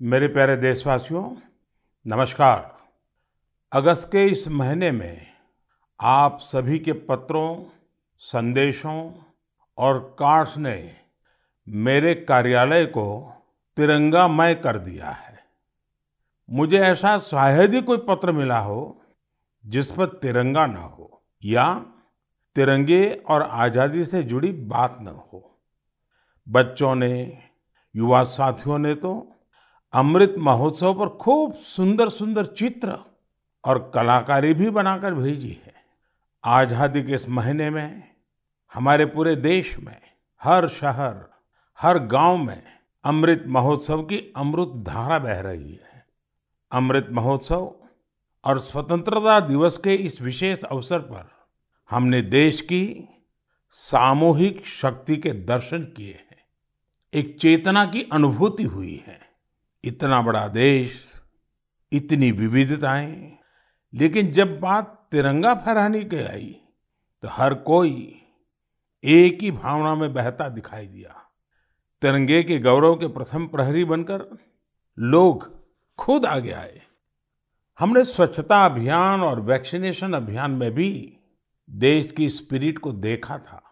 मेरे प्यारे देशवासियों, नमस्कार। अगस्त के इस महीने में आप सभी के पत्रों, संदेशों और कार्ड्स ने मेरे कार्यालय को तिरंगामय कर दिया है। मुझे ऐसा शायद ही कोई पत्र मिला हो जिस पर तिरंगा ना हो या तिरंगे और आज़ादी से जुड़ी बात न हो। बच्चों ने, युवा साथियों ने तो अमृत महोत्सव पर खूब सुंदर सुंदर चित्र और कलाकारी भी बनाकर भेजी है। आज़ादी के इस महीने में, हमारे पूरे देश में, हर शहर, हर गाँव में अमृत महोत्सव की अमृत धारा बह रही है। अमृत महोत्सव और स्वतंत्रता दिवस के इस विशेष अवसर पर हमने देश की सामूहिक शक्ति के दर्शन किए हैं। एक चेतना की अनुभूति हुई है। इतना बड़ा देश, इतनी विविधताएँ। लेकिन जब बात तिरंगा फहराने की आई तो हर कोई एक ही भावना में बहता दिखाई दिया। तिरंगे के गौरव के प्रथम प्रहरी बनकर लोग खुद आगे आए। हमने स्वच्छता अभियान और वैक्सीनेशन अभियान में भी देश की स्पिरिट को देखा था।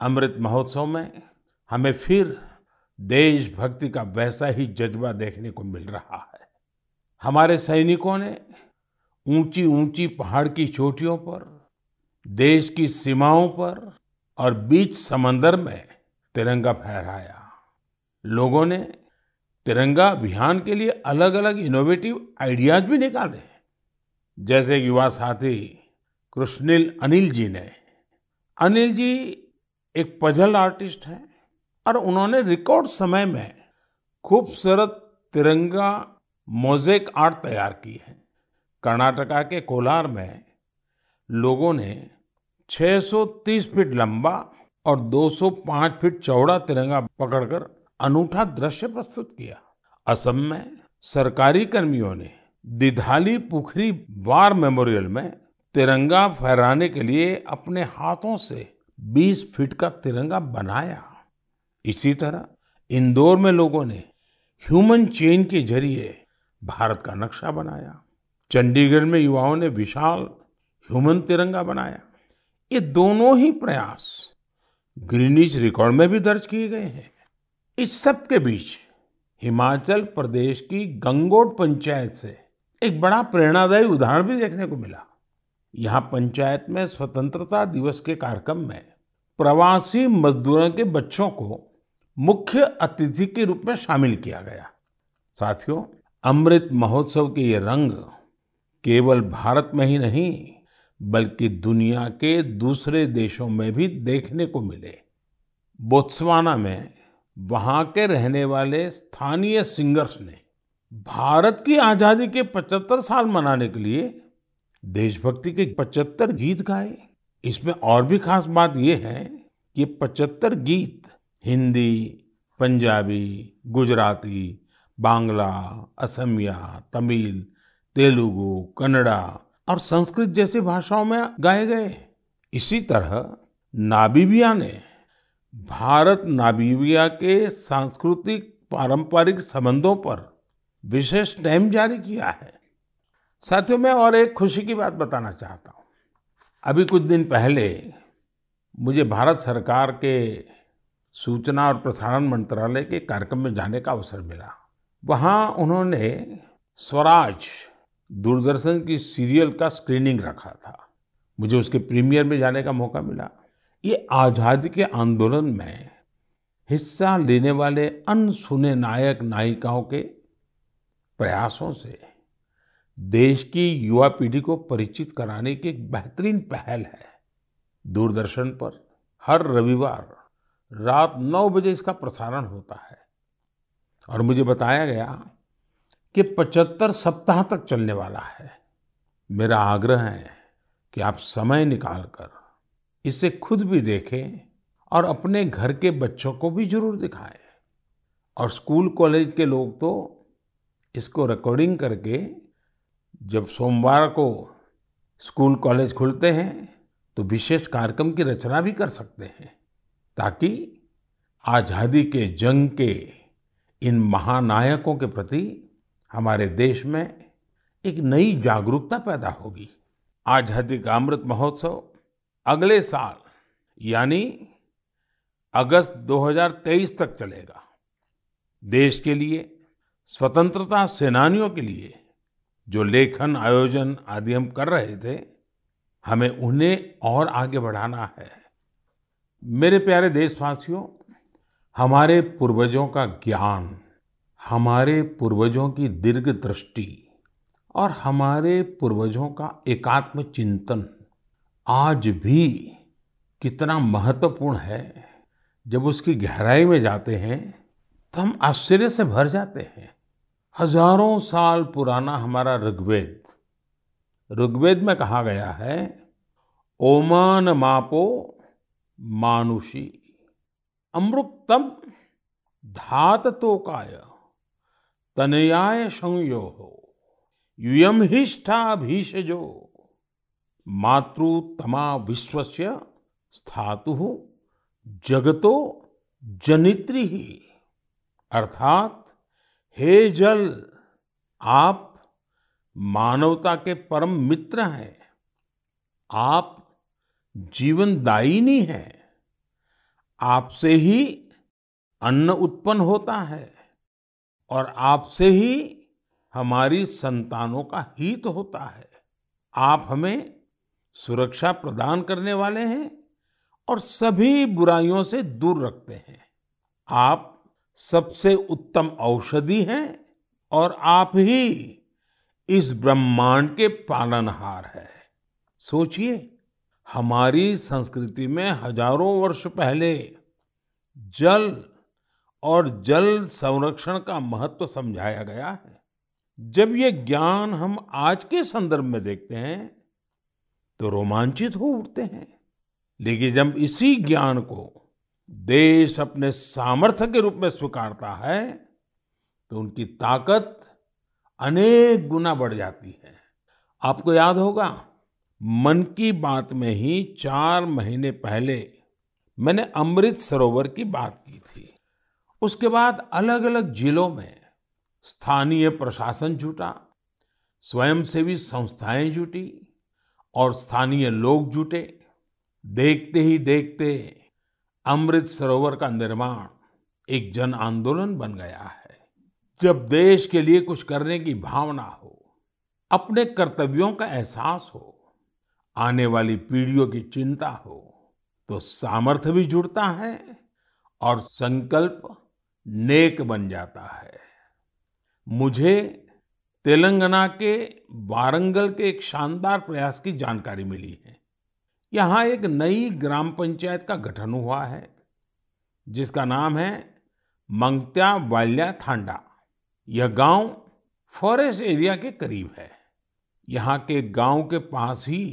अमृत महोत्सव में हमें फिर देशभक्ति का वैसा ही जज्बा देखने को मिल रहा है। हमारे सैनिकों ने ऊँची ऊँची पहाड़ की चोटियों पर, देश की सीमाओं पर और बीच समंदर में तिरंगा फहराया। लोगों ने तिरंगा अभियान के लिए अलग अलग इनोवेटिव आइडियाज़ भी निकाले। जैसे युवा साथी कृष्णिल अनिल जी ने। अनिल जी एक पजल आर्टिस्ट हैं। और उन्होंने रिकॉर्ड समय में खूबसूरत तिरंगा मोजेक आर्ट तैयार की है। कर्नाटका के कोलार में लोगों ने 630 फीट लंबा और 205 फीट चौड़ा तिरंगा पकड़कर अनूठा दृश्य प्रस्तुत किया। असम में सरकारी कर्मियों ने दिधाली पुखरी वार मेमोरियल में तिरंगा फहराने के लिए अपने हाथों से 20 फीट का तिरंगा बनाया। इसी तरह इंदौर में लोगों ने ह्यूमन चेन के ज़रिए भारत का नक्शा बनाया। चंडीगढ़ में युवाओं ने विशाल ह्यूमन तिरंगा बनाया। ये दोनों ही प्रयास ग्रीनिच रिकॉर्ड में भी दर्ज किए गए हैं। इस सब के बीच हिमाचल प्रदेश की गंगोट पंचायत से एक बड़ा प्रेरणादायी उदाहरण भी देखने को मिला। यहाँ पंचायत में स्वतंत्रता दिवस के कार्यक्रम में प्रवासी मजदूरों के बच्चों को मुख्य अतिथि के रूप में शामिल किया गया। साथियों, अमृत महोत्सव के ये रंग केवल भारत में ही नहीं, बल्कि दुनिया के दूसरे देशों में भी देखने को मिले। बोत्सवाना में वहाँ के रहने वाले स्थानीय सिंगर्स ने भारत की आज़ादी के 75 साल मनाने के लिए देशभक्ति के 75 गीत गाए। इसमें और भी खास बात यह है कि 75 गीत हिंदी, पंजाबी, गुजराती, बांग्ला, असमिया, तमिल, तेलुगु, कन्नड़ा और संस्कृत जैसी भाषाओं में गाए गए। इसी तरह नाबीबिया ने भारत नाबीबिया के सांस्कृतिक पारंपरिक संबंधों पर विशेष टाइम जारी किया है। साथियों, मैं और एक खुशी की बात बताना चाहता हूँ। अभी कुछ दिन पहले मुझे भारत सरकार के सूचना और प्रसारण मंत्रालय के कार्यक्रम में जाने का अवसर मिला। वहाँ उन्होंने स्वराज दूरदर्शन की सीरियल का स्क्रीनिंग रखा था। मुझे उसके प्रीमियर में जाने का मौका मिला। ये आज़ादी के आंदोलन में हिस्सा लेने वाले अनसुने नायक नायिकाओं के प्रयासों से देश की युवा पीढ़ी को परिचित कराने की एक बेहतरीन पहल है। दूरदर्शन पर हर रविवार रात नौ बजे इसका प्रसारण होता है। और मुझे बताया गया कि 75 सप्ताह तक चलने वाला है। मेरा आग्रह है कि आप समय निकालकर इसे खुद भी देखें और अपने घर के बच्चों को भी ज़रूर दिखाएँ। और स्कूल कॉलेज के लोग तो इसको रिकॉर्डिंग करके जब सोमवार को स्कूल कॉलेज खुलते हैं तो विशेष कार्यक्रम की रचना भी कर सकते हैं। ताकि आज़ादी के जंग के इन महानायकों के प्रति हमारे देश में एक नई जागरूकता पैदा होगी। आज़ादी का अमृत महोत्सव अगले साल, यानी अगस्त 2023 तक चलेगा। देश के लिए, स्वतंत्रता सेनानियों के लिए जो लेखन, आयोजन आदि हम कर रहे थे, हमें उन्हें और आगे बढ़ाना है। मेरे प्यारे देशवासियों, हमारे पूर्वजों का ज्ञान, हमारे पूर्वजों की दीर्घ दृष्टि और हमारे पूर्वजों का एकात्म चिंतन आज भी कितना महत्वपूर्ण है। जब उसकी गहराई में जाते हैं तो हम आश्चर्य से भर जाते हैं। हज़ारों साल पुराना हमारा ऋग्वेद। ऋग्वेद में कहा गया है, ओमान मापो मानुषी अमृतम धात तो काय तनयाय संयो हो युयम हिष्ठा भीषजो मातृतमा विश्व स्थातु जगतो जनित्री। ही अर्थात, हे जल, आप मानवता के परम मित्र हैं। आप जीवनदायिनी है। आपसे ही अन्न उत्पन्न होता है और आपसे ही हमारी संतानों का हित होता है। आप हमें सुरक्षा प्रदान करने वाले हैं और सभी बुराइयों से दूर रखते हैं। आप सबसे उत्तम औषधि हैं और आप ही इस ब्रह्मांड के पालनहार है। सोचिए। हमारी संस्कृति में हज़ारों वर्ष पहले जल और जल संरक्षण का महत्व समझाया गया है। जब ये ज्ञान हम आज के संदर्भ में देखते हैं तो रोमांचित हो उठते हैं। लेकिन जब इसी ज्ञान को देश अपने सामर्थ्य के रूप में स्वीकारता है तो उनकी ताकत अनेक गुना बढ़ जाती है। आपको याद होगा मन की बात में ही चार महीने पहले मैंने अमृत सरोवर की बात की थी। उसके बाद अलग अलग जिलों में स्थानीय प्रशासन जुटा, स्वयंसेवी संस्थाएँ जुटी और स्थानीय लोग जुटे। देखते ही देखते अमृत सरोवर का निर्माण एक जन आंदोलन बन गया है। जब देश के लिए कुछ करने की भावना हो, अपने कर्तव्यों का एहसास हो आने वाली पीढ़ियों की चिंता हो तो सामर्थ्य भी जुड़ता है और संकल्प नेक बन जाता है। मुझे तेलंगाना के वारंगल के एक शानदार प्रयास की जानकारी मिली है। यहाँ एक नई ग्राम पंचायत का गठन हुआ है, जिसका नाम है मंगत्या वाल्या थांडा। यह गाँव फॉरेस्ट एरिया के करीब है। यहाँ के गाँव के पास ही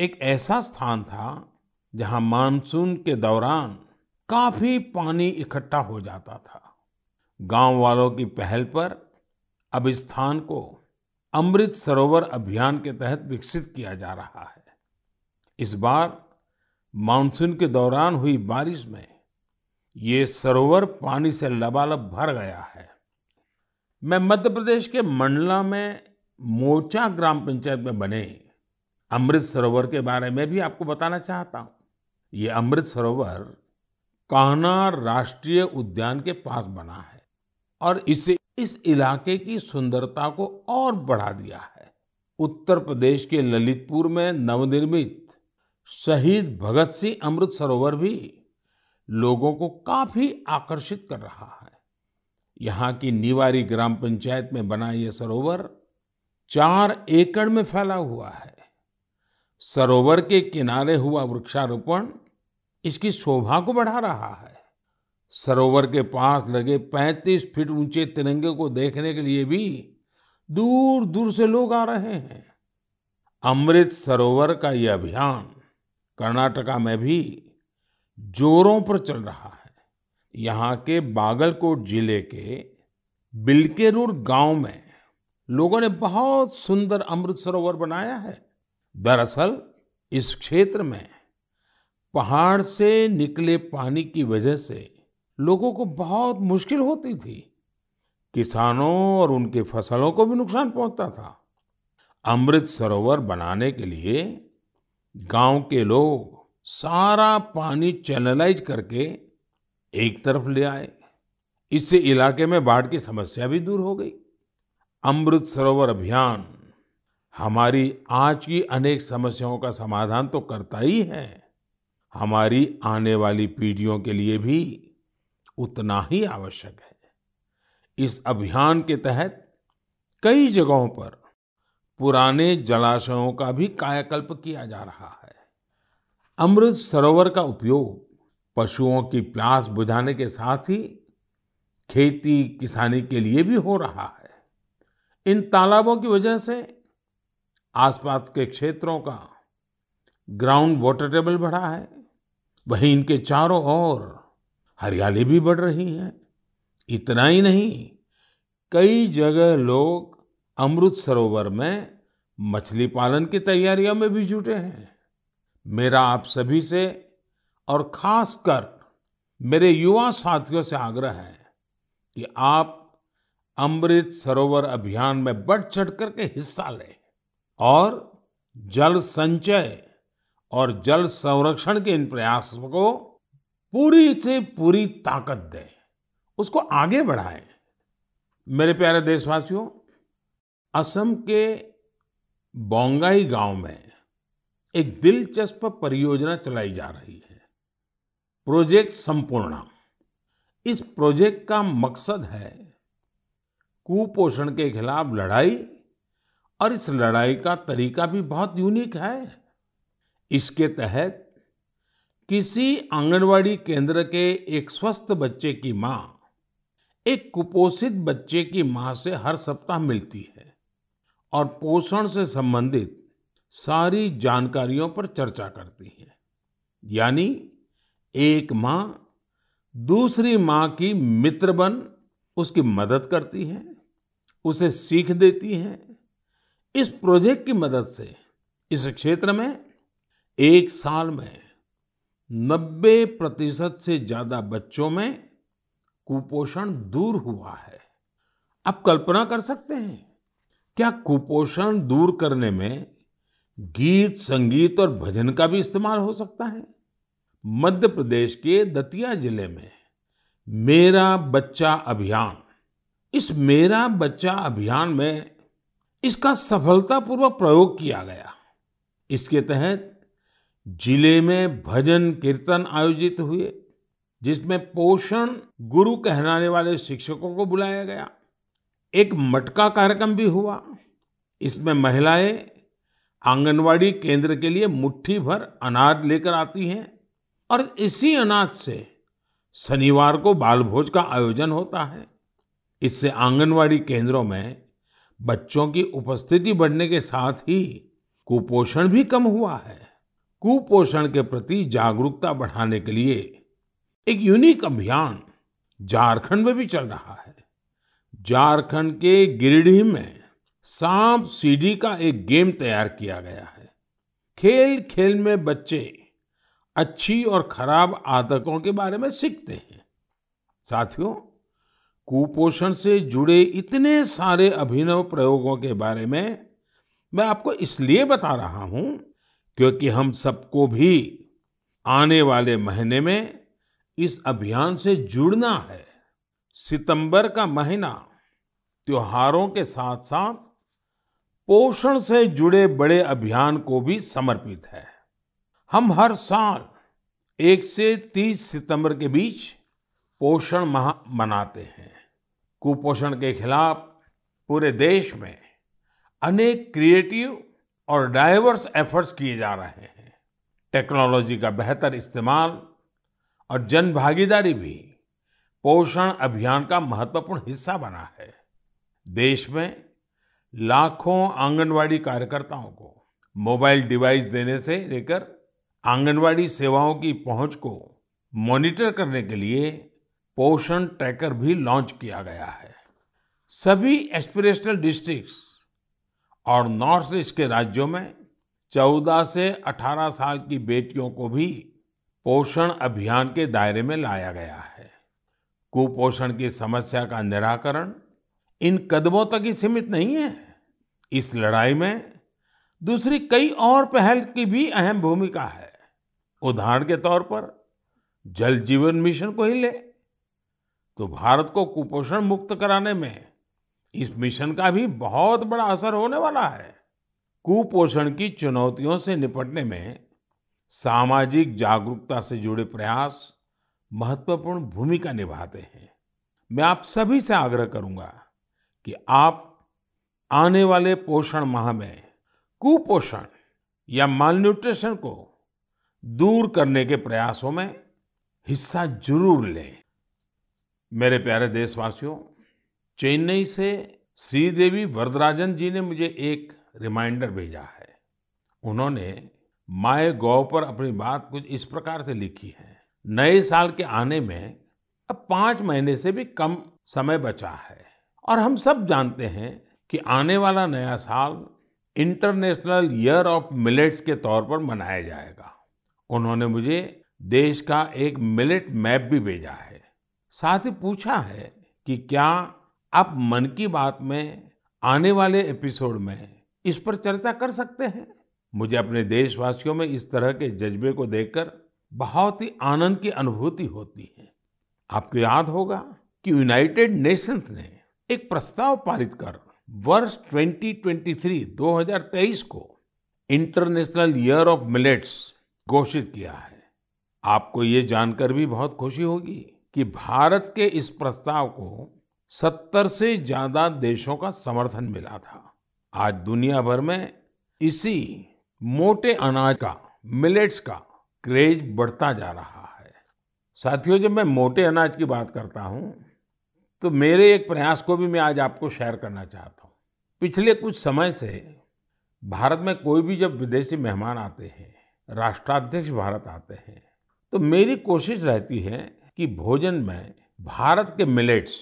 एक ऐसा स्थान था जहाँ मानसून के दौरान काफ़ी पानी इकट्ठा हो जाता था। गाँव वालों की पहल पर अब इस स्थान को अमृत सरोवर अभियान के तहत विकसित किया जा रहा है। इस बार मानसून के दौरान हुई बारिश में ये सरोवर पानी से लबालब भर गया है। मैं मध्य प्रदेश के मंडला में मोचा ग्राम पंचायत में बने अमृत सरोवर के बारे में भी आपको बताना चाहता हूँ। ये अमृत सरोवर कान्हा राष्ट्रीय उद्यान के पास बना है और इसे इस इलाके की सुंदरता को और बढ़ा दिया है। उत्तर प्रदेश के ललितपुर में नवनिर्मित शहीद भगत सिंह अमृत सरोवर भी लोगों को काफ़ी आकर्षित कर रहा है। यहाँ की निवारी ग्राम पंचायत में बना यह सरोवर चार एकड़ में फैला हुआ है। सरोवर के किनारे हुआ वृक्षारोपण इसकी शोभा को बढ़ा रहा है। सरोवर के पास लगे 35 फीट ऊँचे तिरंगे को देखने के लिए भी दूर दूर से लोग आ रहे हैं। अमृत सरोवर का यह अभियान कर्नाटका में भी जोरों पर चल रहा है। यहाँ के बागलकोट ज़िले के बिलकेरूर गाँव में लोगों ने बहुत सुंदर अमृत सरोवर बनाया है। दरअसल इस क्षेत्र में पहाड़ से निकले पानी की वजह से लोगों को बहुत मुश्किल होती थी। किसानों और उनकी फ़सलों को भी नुकसान पहुँचता था। अमृत सरोवर बनाने के लिए गाँव के लोग सारा पानी चैनलाइज करके एक तरफ़ ले आए। इससे इलाके में बाढ़ की समस्या भी दूर हो गई। अमृत सरोवर अभियान हमारी आज की अनेक समस्याओं का समाधान तो करता ही है। हमारी आने वाली पीढ़ियों के लिए भी उतना ही आवश्यक है। इस अभियान के तहत कई जगहों पर पुराने जलाशयों का भी कायाकल्प किया जा रहा है। अमृत सरोवर का उपयोग पशुओं की प्यास बुझाने के साथ ही खेती किसानी के लिए भी हो रहा है। इन तालाबों की वजह से आसपास के क्षेत्रों का ग्राउंड वाटर टेबल बढ़ा है। वहीं इनके चारों ओर हरियाली भी बढ़ रही है। इतना ही नहीं, कई जगह लोग अमृत सरोवर में मछली पालन की तैयारियों में भी जुटे हैं। मेरा आप सभी से और खासकर मेरे युवा साथियों से आग्रह है कि आप अमृत सरोवर अभियान में बढ़ चढ़ करके हिस्सा लें। और जल संचय और जल संरक्षण के इन प्रयासों को पूरी से पूरी ताकत दें, उसको आगे बढ़ाएँ। मेरे प्यारे देशवासियों, असम के बोंगाई गाँव में एक दिलचस्प परियोजना चलाई जा रही है। प्रोजेक्ट संपूर्णा। इस प्रोजेक्ट का मकसद है कुपोषण के खिलाफ लड़ाई और इस लड़ाई का तरीका भी बहुत यूनिक है। इसके तहत किसी आंगनवाड़ी केंद्र के एक स्वस्थ बच्चे की माँ, एक कुपोषित बच्चे की माँ से हर सप्ताह मिलती है और पोषण से संबंधित सारी जानकारियों पर चर्चा करती है। यानी एक माँ दूसरी माँ की मित्र बन उसकी मदद करती है, उसे सीख देती है इस प्रोजेक्ट की मदद से इस क्षेत्र में एक साल में 90 प्रतिशत से ज़्यादा बच्चों में कुपोषण दूर हुआ है। आप कल्पना कर सकते हैं, क्या कुपोषण दूर करने में गीत, संगीत और भजन का भी इस्तेमाल हो सकता है? मध्य प्रदेश के दतिया ज़िले में मेरा बच्चा अभियान, इस मेरा बच्चा अभियान में इसका सफलतापूर्वक प्रयोग किया गया। इसके तहत ज़िले में भजन कीर्तन आयोजित हुए, जिसमें पोषण गुरु कहलाने वाले शिक्षकों को बुलाया गया। एक मटका कार्यक्रम भी हुआ। इसमें महिलाएँ आंगनवाड़ी केंद्र के लिए मुट्ठी भर अनाज लेकर आती हैं और इसी अनाज से शनिवार को बाल भोज का आयोजन होता है। इससे आंगनवाड़ी केंद्रों में बच्चों की उपस्थिति बढ़ने के साथ ही कुपोषण भी कम हुआ है। कुपोषण के प्रति जागरूकता बढ़ाने के लिए एक यूनिक अभियान झारखंड में भी चल रहा है। झारखंड के गिरिडीह में सांप सीढ़ी का एक गेम तैयार किया गया है। खेल खेल में बच्चे अच्छी और खराब आदतों के बारे में सीखते हैं। साथियों कुपोषण से जुड़े इतने सारे अभिनव प्रयोगों के बारे में मैं आपको इसलिए बता रहा हूँ क्योंकि हम सबको भी आने वाले महीने में इस अभियान से जुड़ना है। सितंबर का महीना, त्योहारों के साथ साथ पोषण से जुड़े बड़े अभियान को भी समर्पित है। हम हर साल एक से तीस सितंबर के बीच पोषण माह मनाते हैं। कुपोषण के खिलाफ पूरे देश में अनेक क्रिएटिव और डाइवर्स एफर्ट्स किए जा रहे हैं। टेक्नोलॉजी का बेहतर इस्तेमाल और जन भागीदारी भी पोषण अभियान का महत्वपूर्ण हिस्सा बना है। देश में लाखों आंगनवाड़ी कार्यकर्ताओं को मोबाइल डिवाइस देने से लेकर आंगनवाड़ी सेवाओं की पहुँच को मॉनिटर करने के लिए पोषण ट्रैकर भी लॉन्च किया गया है। सभी एस्पिरेशनल डिस्ट्रिक्ट्स और नॉर्थ ईस्ट के राज्यों में 14 से 18 साल की बेटियों को भी पोषण अभियान के दायरे में लाया गया है। कुपोषण की समस्या का निराकरण इन कदमों तक ही सीमित नहीं है। इस लड़ाई में दूसरी कई और पहल की भी अहम भूमिका है। उदाहरण के तौर पर जल जीवन मिशन को ही ले। तो भारत को कुपोषण मुक्त कराने में इस मिशन का भी बहुत बड़ा असर होने वाला है। कुपोषण की चुनौतियों से निपटने में सामाजिक जागरूकता से जुड़े प्रयास महत्वपूर्ण भूमिका निभाते हैं। मैं आप सभी से आग्रह करूँगा कि आप आने वाले पोषण माह में कुपोषण या मालन्यूट्रिशन को दूर करने के प्रयासों में हिस्सा ज़रूर लें। मेरे प्यारे देशवासियों, चेन्नई से श्रीदेवी वरदराजन जी ने मुझे एक रिमाइंडर भेजा है। उन्होंने माय गॉव पर अपनी बात कुछ इस प्रकार से लिखी है। नए साल के आने में अब पाँच महीने से भी कम समय बचा है। और हम सब जानते हैं कि आने वाला नया साल इंटरनेशनल ईयर ऑफ़ मिलेट्स के तौर पर मनाया जाएगा। उन्होंने मुझे देश का एक मिलेट मैप भी भेजा है। साथ ही पूछा है कि क्या आप मन की बात में आने वाले एपिसोड में इस पर चर्चा कर सकते हैं? मुझे अपने देशवासियों में इस तरह के जज्बे को देखकर बहुत ही आनंद की अनुभूति होती है। आपको याद होगा कि यूनाइटेड नेशंस ने एक प्रस्ताव पारित कर वर्ष 2023 2023 को इंटरनेशनल ईयर ऑफ़ मिलेट्स घोषित किया है। आपको ये जानकर भी बहुत खुशी होगी। कि भारत के इस प्रस्ताव को 70 से ज़्यादा देशों का समर्थन मिला था। आज दुनिया भर में इसी मोटे अनाज का मिलेट्स का क्रेज बढ़ता जा रहा है। साथियों, जब मैं मोटे अनाज की बात करता हूँ तो मेरे एक प्रयास को भी मैं आज आपको शेयर करना चाहता हूँ। पिछले कुछ समय से भारत में कोई भी जब विदेशी मेहमान आते हैं, राष्ट्राध्यक्ष भारत आते हैं तो मेरी कोशिश रहती है कि भोजन में भारत के मिलेट्स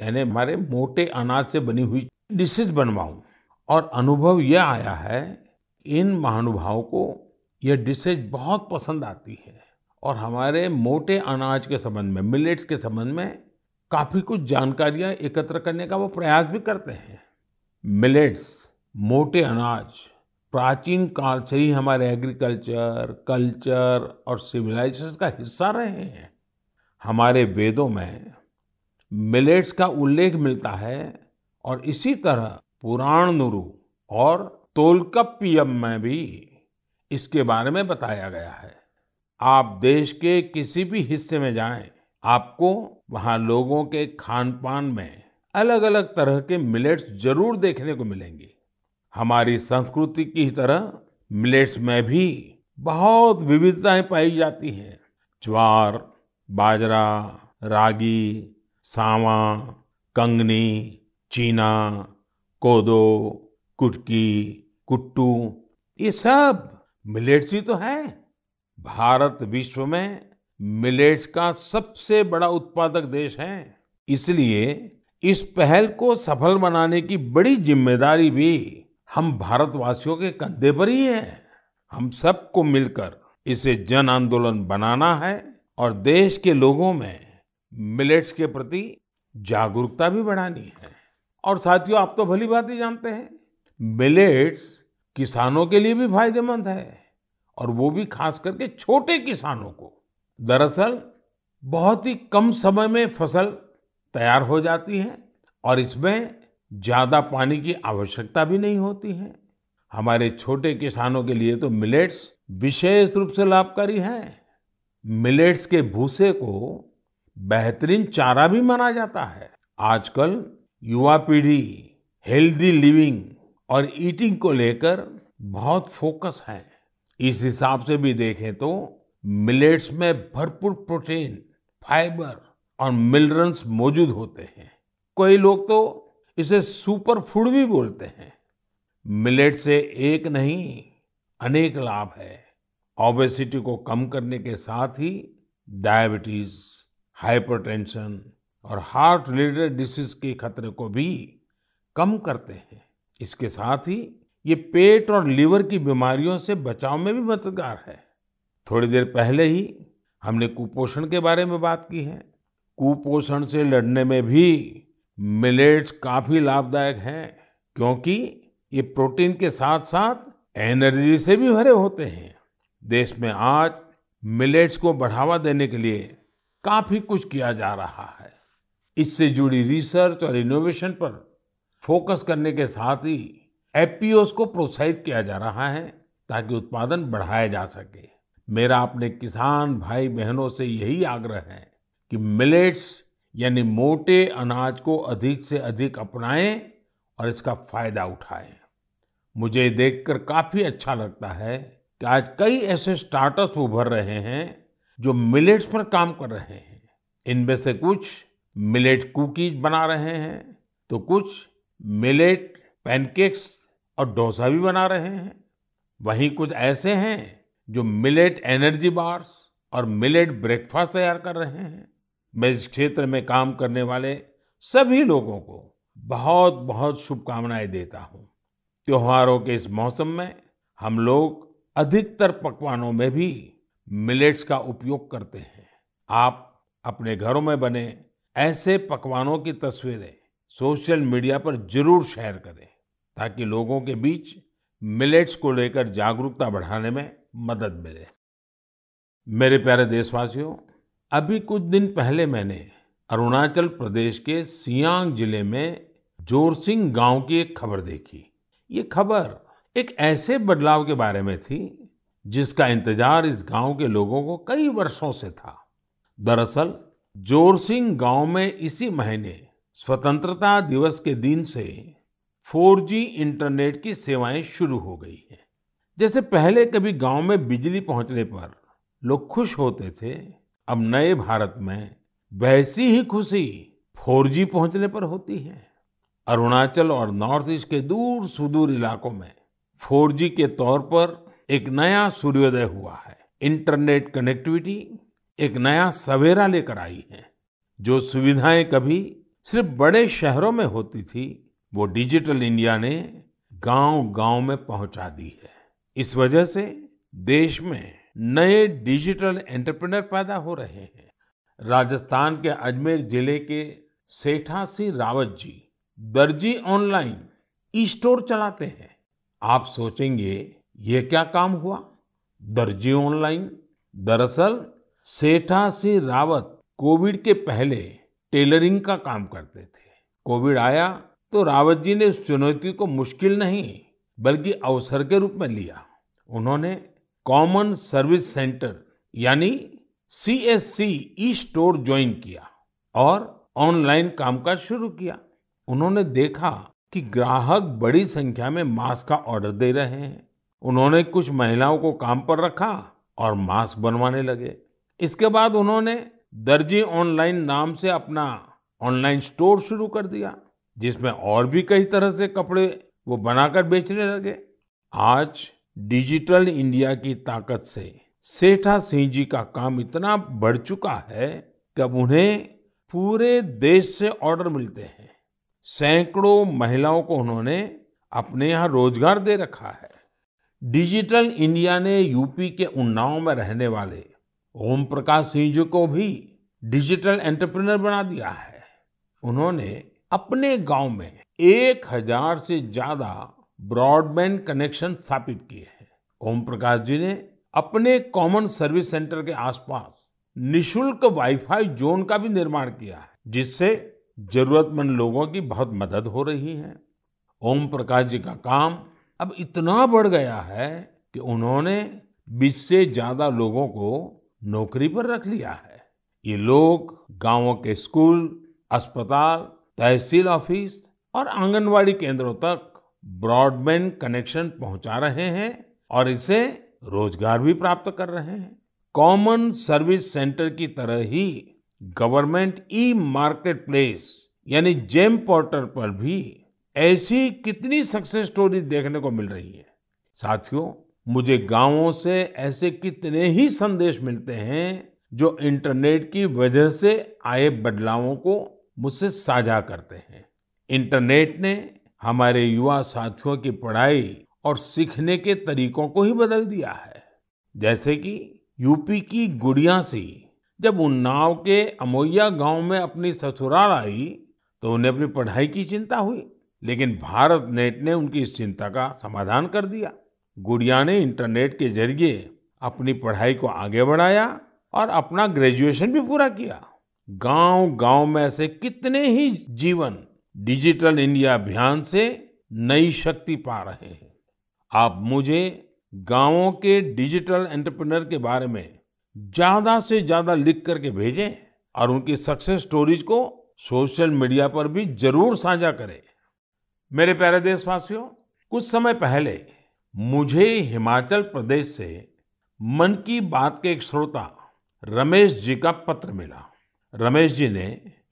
यानी हमारे मोटे अनाज से बनी हुई डिशेस बनवाऊं। और अनुभव यह आया है इन महानुभावों को यह डिशेज बहुत पसंद आती है। और हमारे मोटे अनाज के संबंध में मिलेट्स के संबंध में काफ़ी कुछ जानकारियाँ एकत्र करने का वो प्रयास भी करते हैं। मिलेट्स मोटे अनाज, प्राचीन काल से ही हमारे एग्रीकल्चर कल्चर और सिविलाइजेशन का हिस्सा रहे हैं। हमारे वेदों में मिलेट्स का उल्लेख मिलता है और इसी तरह पुराण नुरु और तोलकप्पियम में भी इसके बारे में बताया गया है। आप देश के किसी भी हिस्से में जाएँ, आपको वहाँ लोगों के खान पान में अलग अलग तरह के मिलेट्स ज़रूर देखने को मिलेंगे। हमारी संस्कृति की तरह मिलेट्स में भी बहुत विविधताएँ पाई जाती हैं। ज्वार बाजरा, रागी, सावा, कंगनी, चीना, कोदो, कुटकी, कुट्टू, ये सब मिलेट्स ही तो है। भारत विश्व में मिलेट्स का सबसे बड़ा उत्पादक देश है। इसलिए इस पहल को सफल बनाने की बड़ी ज़िम्मेदारी भी हम भारतवासियों के कंधे पर ही है। हम सबको मिलकर इसे जन आंदोलन बनाना है। और देश के लोगों में मिलेट्स के प्रति जागरूकता भी बढ़ानी है। और साथियों, आप तो भली बात ही जानते हैं, मिलेट्स किसानों के लिए भी फ़ायदेमंद है और वो भी खास करके छोटे किसानों को। दरअसल, बहुत ही कम समय में फ़सल तैयार हो जाती है और इसमें ज़्यादा पानी की आवश्यकता भी नहीं होती है। हमारे छोटे किसानों के लिए तो मिलेट्स विशेष रूप से लाभकारी है। मिलेट्स के भूसे को बेहतरीन चारा भी माना जाता है। आजकल युवा पीढ़ी हेल्दी लिविंग और ईटिंग को लेकर बहुत फोकस है। इस हिसाब से भी देखें तो मिलेट्स में भरपूर प्रोटीन, फाइबर और मिनरल्स मौजूद होते हैं। कोई लोग तो इसे सुपर फ़ूड भी बोलते हैं। मिलेट से एक नहीं, अनेक लाभ है। ओबेसिटी को कम करने के साथ ही डायबिटीज़ हाइपरटेंशन और हार्ट रिलेटेड डिसीज के खतरे को भी कम करते हैं। इसके साथ ही ये पेट और लीवर की बीमारियों से बचाव में भी मददगार है। थोड़ी देर पहले ही हमने कुपोषण के बारे में बात की है। कुपोषण से लड़ने में भी मिलेट्स काफ़ी लाभदायक हैं, क्योंकि ये प्रोटीन के साथ-साथ एनर्जी से भी भरे होते हैं। देश में आज मिलेट्स को बढ़ावा देने के लिए काफ़ी कुछ किया जा रहा है। इससे जुड़ी रिसर्च और इनोवेशन पर फोकस करने के साथ ही एपीओस को प्रोत्साहित किया जा रहा है ताकि उत्पादन बढ़ाया जा सके। मेरा अपने किसान भाई बहनों से यही आग्रह है कि मिलेट्स यानी मोटे अनाज को अधिक से अधिक अपनाएँ और इसका फ़ायदा उठाएँ। मुझे देखकर काफ़ी अच्छा लगता है आज कई ऐसे स्टार्टअप्स उभर रहे हैं जो मिलेट्स पर काम कर रहे हैं। इनमें से कुछ मिलेट कुकीज बना रहे हैं तो कुछ मिलेट पैनकेक्स और डोसा भी बना रहे हैं। वहीं कुछ ऐसे हैं जो मिलेट एनर्जी बार्स और मिलेट ब्रेकफास्ट तैयार कर रहे हैं। मैं इस क्षेत्र में काम करने वाले सभी लोगों को बहुत बहुत शुभकामनाएँ देता हूँ। त्योहारों के इस मौसम में हम लोग अधिकतर पकवानों में भी मिलेट्स का उपयोग करते हैं। आप अपने घरों में बने ऐसे पकवानों की तस्वीरें सोशल मीडिया पर ज़रूर शेयर करें, ताकि लोगों के बीच मिलेट्स को लेकर जागरूकता बढ़ाने में मदद मिले। मेरे प्यारे देशवासियों, अभी कुछ दिन पहले मैंने अरुणाचल प्रदेश के सियांग ज़िले में जोरसिंग गाँव की एक खबर देखी। ये खबर एक ऐसे बदलाव के बारे में थी, जिसका इंतज़ार इस गाँव के लोगों को कई वर्षों से था। दरअसल जोरसिंग गाँव में इसी महीने स्वतंत्रता दिवस के दिन से 4G इंटरनेट की सेवाएँ शुरू हो गई हैं। जैसे पहले कभी गाँव में बिजली पहुँचने पर लोग खुश होते थे, अब नए भारत में वैसी ही खुशी 4G पहुँचने पर होती है। अरुणाचल और नॉर्थ ईस्ट के दूर सुदूर इलाकों में 4G के तौर पर एक नया सूर्योदय हुआ है। इंटरनेट कनेक्टिविटी एक नया सवेरा लेकर आई है। जो सुविधाएँ कभी सिर्फ़ बड़े शहरों में होती थी, वो डिजिटल इंडिया ने गांव-गांव में पहुँचा दी है। इस वजह से देश में नए डिजिटल एंटरप्रेन्योर पैदा हो रहे हैं। राजस्थान के अजमेर ज़िले के सेठा सिंह रावत जी दर्जी ऑनलाइन ई स्टोर चलाते हैं। आप सोचेंगे, ये क्या काम हुआ? दर्जी ऑनलाइन। दरअसल, सेठा सिंह रावत कोविड के पहले टेलरिंग का काम करते थे। कोविड आया तो रावत जी ने उस चुनौती को मुश्किल नहीं, बल्कि अवसर के रूप में लिया। उन्होंने कॉमन सर्विस सेंटर, यानी C S C E store join किया और ऑनलाइन काम कामकाज शुरू किया। उन्होंने देखा कि ग्राहक बड़ी संख्या में मास्क का ऑर्डर दे रहे हैं। उन्होंने कुछ महिलाओं को काम पर रखा और मास्क बनवाने लगे। इसके बाद उन्होंने दर्जी ऑनलाइन नाम से अपना ऑनलाइन स्टोर शुरू कर दिया, जिसमें और भी कई तरह से कपड़े वो बनाकर बेचने लगे। आज डिजिटल इंडिया की ताकत से सेठा सिंह जी का काम इतना बढ़ चुका है कि अब उन्हें पूरे देश से ऑर्डर मिलते हैं। सैकड़ों महिलाओं को उन्होंने अपने यहाँ रोज़गार दे रखा है। डिजिटल इंडिया ने यूपी के उन्नाव में रहने वाले ओम प्रकाश सिंह जी को भी डिजिटल एंटरप्रेन्योर बना दिया है। उन्होंने अपने गाँव में एक हज़ार से ज़्यादा ब्रॉडबैंड कनेक्शन स्थापित किए हैं। ओम प्रकाश जी ने अपने कॉमन सर्विस सेंटर के आसपास निशुल्क वाईफाई जोन का भी निर्माण किया है, जिससे जरूरतमंद लोगों की बहुत मदद हो रही है। ओम प्रकाश जी का काम अब इतना बढ़ गया है कि उन्होंने 20 से ज़्यादा लोगों को नौकरी पर रख लिया है। ये लोग गाँवों के स्कूल, अस्पताल, तहसील ऑफ़िस और आंगनवाड़ी केंद्रों तक ब्रॉडबैंड कनेक्शन पहुँचा रहे हैं और इसे रोज़गार भी प्राप्त कर रहे हैं। कॉमन सर्विस सेंटर की तरह ही गवर्नमेंट ई मार्केट प्लेस यानी जेम पोर्टल पर भी ऐसी कितनी सक्सेस स्टोरी देखने को मिल रही है। साथियों, मुझे गाँवों से ऐसे कितने ही संदेश मिलते हैं जो इंटरनेट की वजह से आए बदलावों को मुझसे साझा करते हैं। इंटरनेट ने हमारे युवा साथियों की पढ़ाई और सीखने के तरीकों को ही बदल दिया है। जैसे कि यूपी की गुड़िया सी जब उन्नाव के अमोइया गाँव में अपनी ससुराल आई तो उन्हें अपनी पढ़ाई की चिंता हुई, लेकिन भारत नेट ने उनकी इस चिंता का समाधान कर दिया। गुड़िया ने इंटरनेट के ज़रिए अपनी पढ़ाई को आगे बढ़ाया और अपना ग्रेजुएशन भी पूरा किया। गाँव गाँव में ऐसे कितने ही जीवन डिजिटल इंडिया अभियान से नई शक्ति पा रहे हैं। आप मुझे गाँवों के डिजिटल एंटरप्रेन्योर के बारे में ज़्यादा से ज़्यादा लिख करके भेजें और उनकी सक्सेस स्टोरीज को सोशल मीडिया पर भी ज़रूर साझा करें। मेरे प्यारे देशवासियों, कुछ समय पहले मुझे हिमाचल प्रदेश से मन की बात के एक श्रोता रमेश जी का पत्र मिला। रमेश जी ने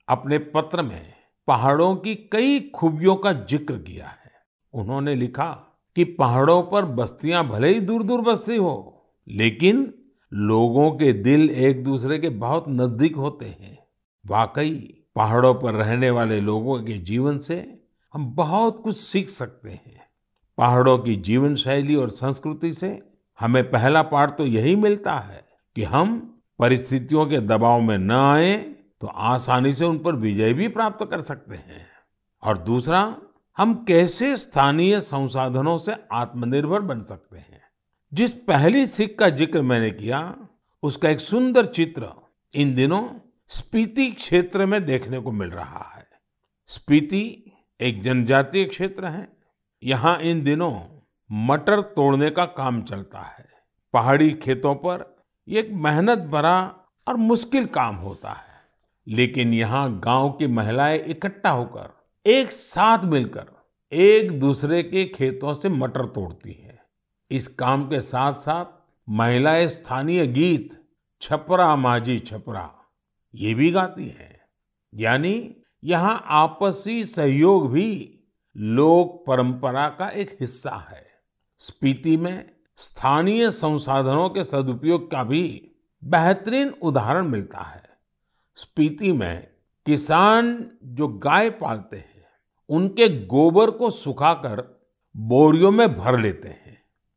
अपने पत्र में पहाड़ों की कई खूबियों का ज़िक्र किया है। उन्होंने लिखा कि पहाड़ों पर बस्तियाँ भले ही दूर दूर बसती हो, लेकिन लोगों के दिल एक दूसरे के बहुत नज़दीक होते हैं। वाकई, पहाड़ों पर रहने वाले लोगों के जीवन से हम बहुत कुछ सीख सकते हैं। पहाड़ों की जीवन शैली और संस्कृति से हमें पहला पाठ तो यही मिलता है कि हम परिस्थितियों के दबाव में न आए तो आसानी से उन पर विजय भी प्राप्त कर सकते हैं। और दूसरा, हम कैसे स्थानीय संसाधनों से आत्मनिर्भर बन सकते हैं? जिस पहली सीख का ज़िक्र मैंने किया, उसका एक सुंदर चित्र इन दिनों स्पीति क्षेत्र में देखने को मिल रहा है। स्पीति एक जनजातीय क्षेत्र है। यहाँ इन दिनों मटर तोड़ने का काम चलता है। पहाड़ी खेतों पर एक मेहनत भरा और मुश्किल काम होता है। लेकिन यहाँ गाँव की महिलाएँ इकट्ठा होकर, एक साथ मिलकर, एक दूसरे के खेतों से मटर तोड़ती है। इस काम के साथ साथ महिलाएँ स्थानीय गीत छपरा माझी छपरा, ये भी गाती हैं। यानी यहाँ आपसी सहयोग भी लोक परंपरा का एक हिस्सा है। स्पीति में स्थानीय संसाधनों के सदुपयोग का भी बेहतरीन उदाहरण मिलता है। स्पीति में किसान जो गाय पालते हैं, उनके गोबर को सुखाकर बोरियों में भर लेते हैं।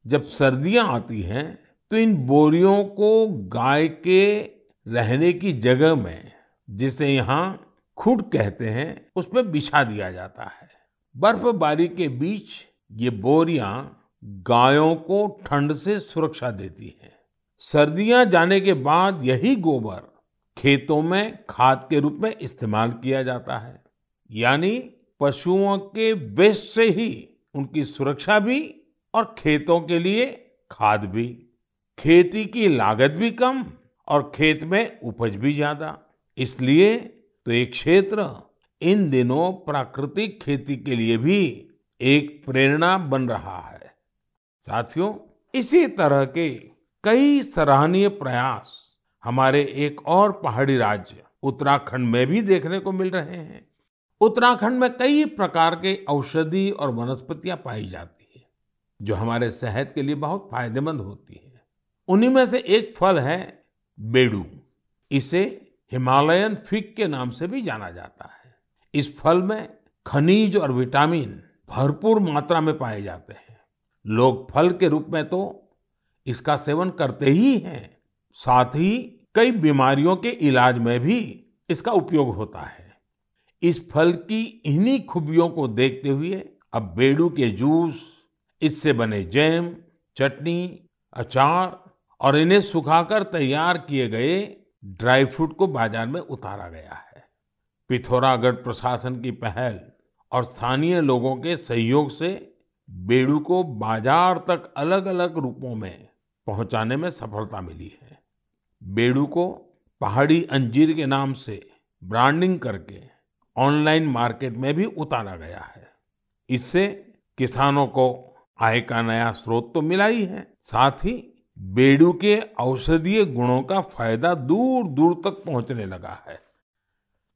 जब सर्दियाँ आती हैं तो इन बोरियों को गाय के रहने की जगह में, जिसे यहाँ खुड कहते हैं, उसमें बिछा दिया जाता है। बर्फबारी के बीच ये बोरियाँ गायों को ठंड से सुरक्षा देती हैं। सर्दियाँ जाने के बाद यही गोबर खेतों में खाद के रूप में इस्तेमाल किया जाता है। यानी पशुओं के वेस्ट से ही उनकी सुरक्षा भी और खेतों के लिए खाद भी। खेती की लागत भी कम और खेत में उपज भी ज़्यादा। इसलिए तो ये क्षेत्र इन दिनों प्राकृतिक खेती के लिए भी एक प्रेरणा बन रहा है। साथियों, इसी तरह के कई सराहनीय प्रयास हमारे एक और पहाड़ी राज्य उत्तराखंड में भी देखने को मिल रहे हैं। उत्तराखंड में कई प्रकार के औषधि और वनस्पतियाँ पाई जाती जो हमारे सेहत के लिए बहुत फ़ायदेमंद होती है। उन्हीं में से एक फल है बेडू। इसे हिमालयन फिक के नाम से भी जाना जाता है। इस फल में खनिज और विटामिन भरपूर मात्रा में पाए जाते हैं। लोग फल के रूप में तो इसका सेवन करते ही हैं, साथ ही कई बीमारियों के इलाज में भी इसका उपयोग होता है। इस फल की इन्हीं खूबियों को देखते हुए अब बेडू के जूस इससे बने जैम, चटनी, अचार और इन्हें सुखाकर तैयार किए गए ड्राई फ्रूट को बाज़ार में उतारा गया है। पिथौरागढ़ प्रशासन की पहल और स्थानीय लोगों के सहयोग से बेड़ू को बाज़ार तक अलग अलग रूपों में पहुँचाने में सफलता मिली है। बेड़ू को पहाड़ी अंजीर के नाम से ब्रांडिंग करके ऑनलाइन मार्केट में भी उतारा गया है। इससे किसानों को आय का नया स्रोत तो मिला ही है। साथ ही बेडू के औषधीय गुणों का फ़ायदा दूर दूर तक पहुँचने लगा है।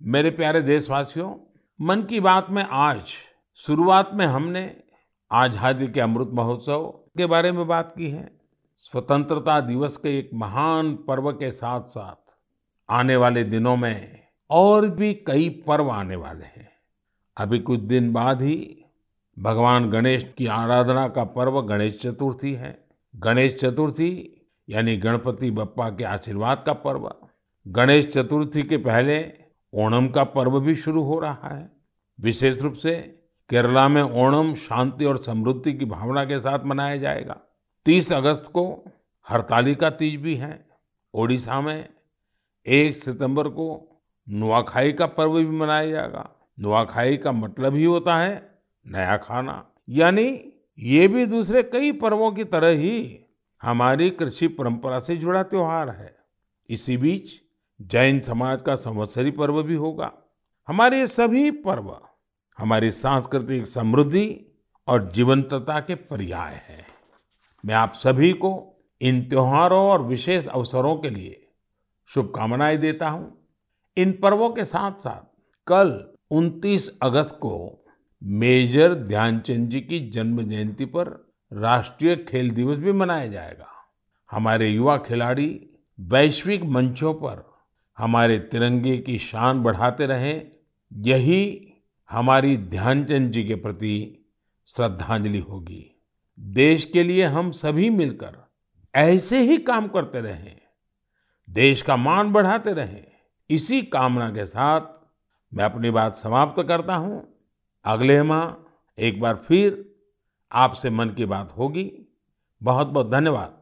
मेरे प्यारे देशवासियों, मन की बात में आज, शुरुआत में हमने आज़ादी के अमृत महोत्सव के बारे में बात की है। स्वतंत्रता दिवस के एक महान पर्व के साथ साथ आने वाले दिनों में और भी कई पर्व आने वाले हैं। अभी कुछ दिन बाद ही भगवान गणेश की आराधना का पर्व गणेश चतुर्थी है। गणेश चतुर्थी यानी गणपति बप्पा के आशीर्वाद का पर्व। गणेश चतुर्थी के पहले ओणम का पर्व भी शुरू हो रहा है। विशेष रूप से केरला में ओणम शांति और समृद्धि की भावना के साथ मनाया जाएगा। 30 अगस्त को हरतालिका तीज भी है। ओडिशा में 1 सितंबर को नुआखाई का पर्व भी मनाया जाएगा। नुआखाई का मतलब ही होता है नया खाना। यानी ये भी दूसरे कई पर्वों की तरह ही हमारी कृषि परंपरा से जुड़ा त्योहार है। इसी बीच जैन समाज का संवत्सरी पर्व भी होगा। हमारे सभी पर्व हमारी सांस्कृतिक समृद्धि और जीवंतता के पर्याय हैं। मैं आप सभी को इन त्योहारों और विशेष अवसरों के लिए शुभकामनाएँ देता हूँ। इन पर्वों के साथ साथ कल 29 अगस्त को मेजर ध्यानचंद जी की जन्म जयंती पर राष्ट्रीय खेल दिवस भी मनाया जाएगा। हमारे युवा खिलाड़ी वैश्विक मंचों पर हमारे तिरंगे की शान बढ़ाते रहें। यही हमारी ध्यानचंद जी के प्रति श्रद्धांजलि होगी। देश के लिए हम सभी मिलकर ऐसे ही काम करते रहें। देश का मान बढ़ाते रहें। इसी कामना के साथ मैं अपनी बात समाप्त करता हूँ। अगले माह एक बार फिर आपसे मन की बात होगी। बहुत बहुत धन्यवाद।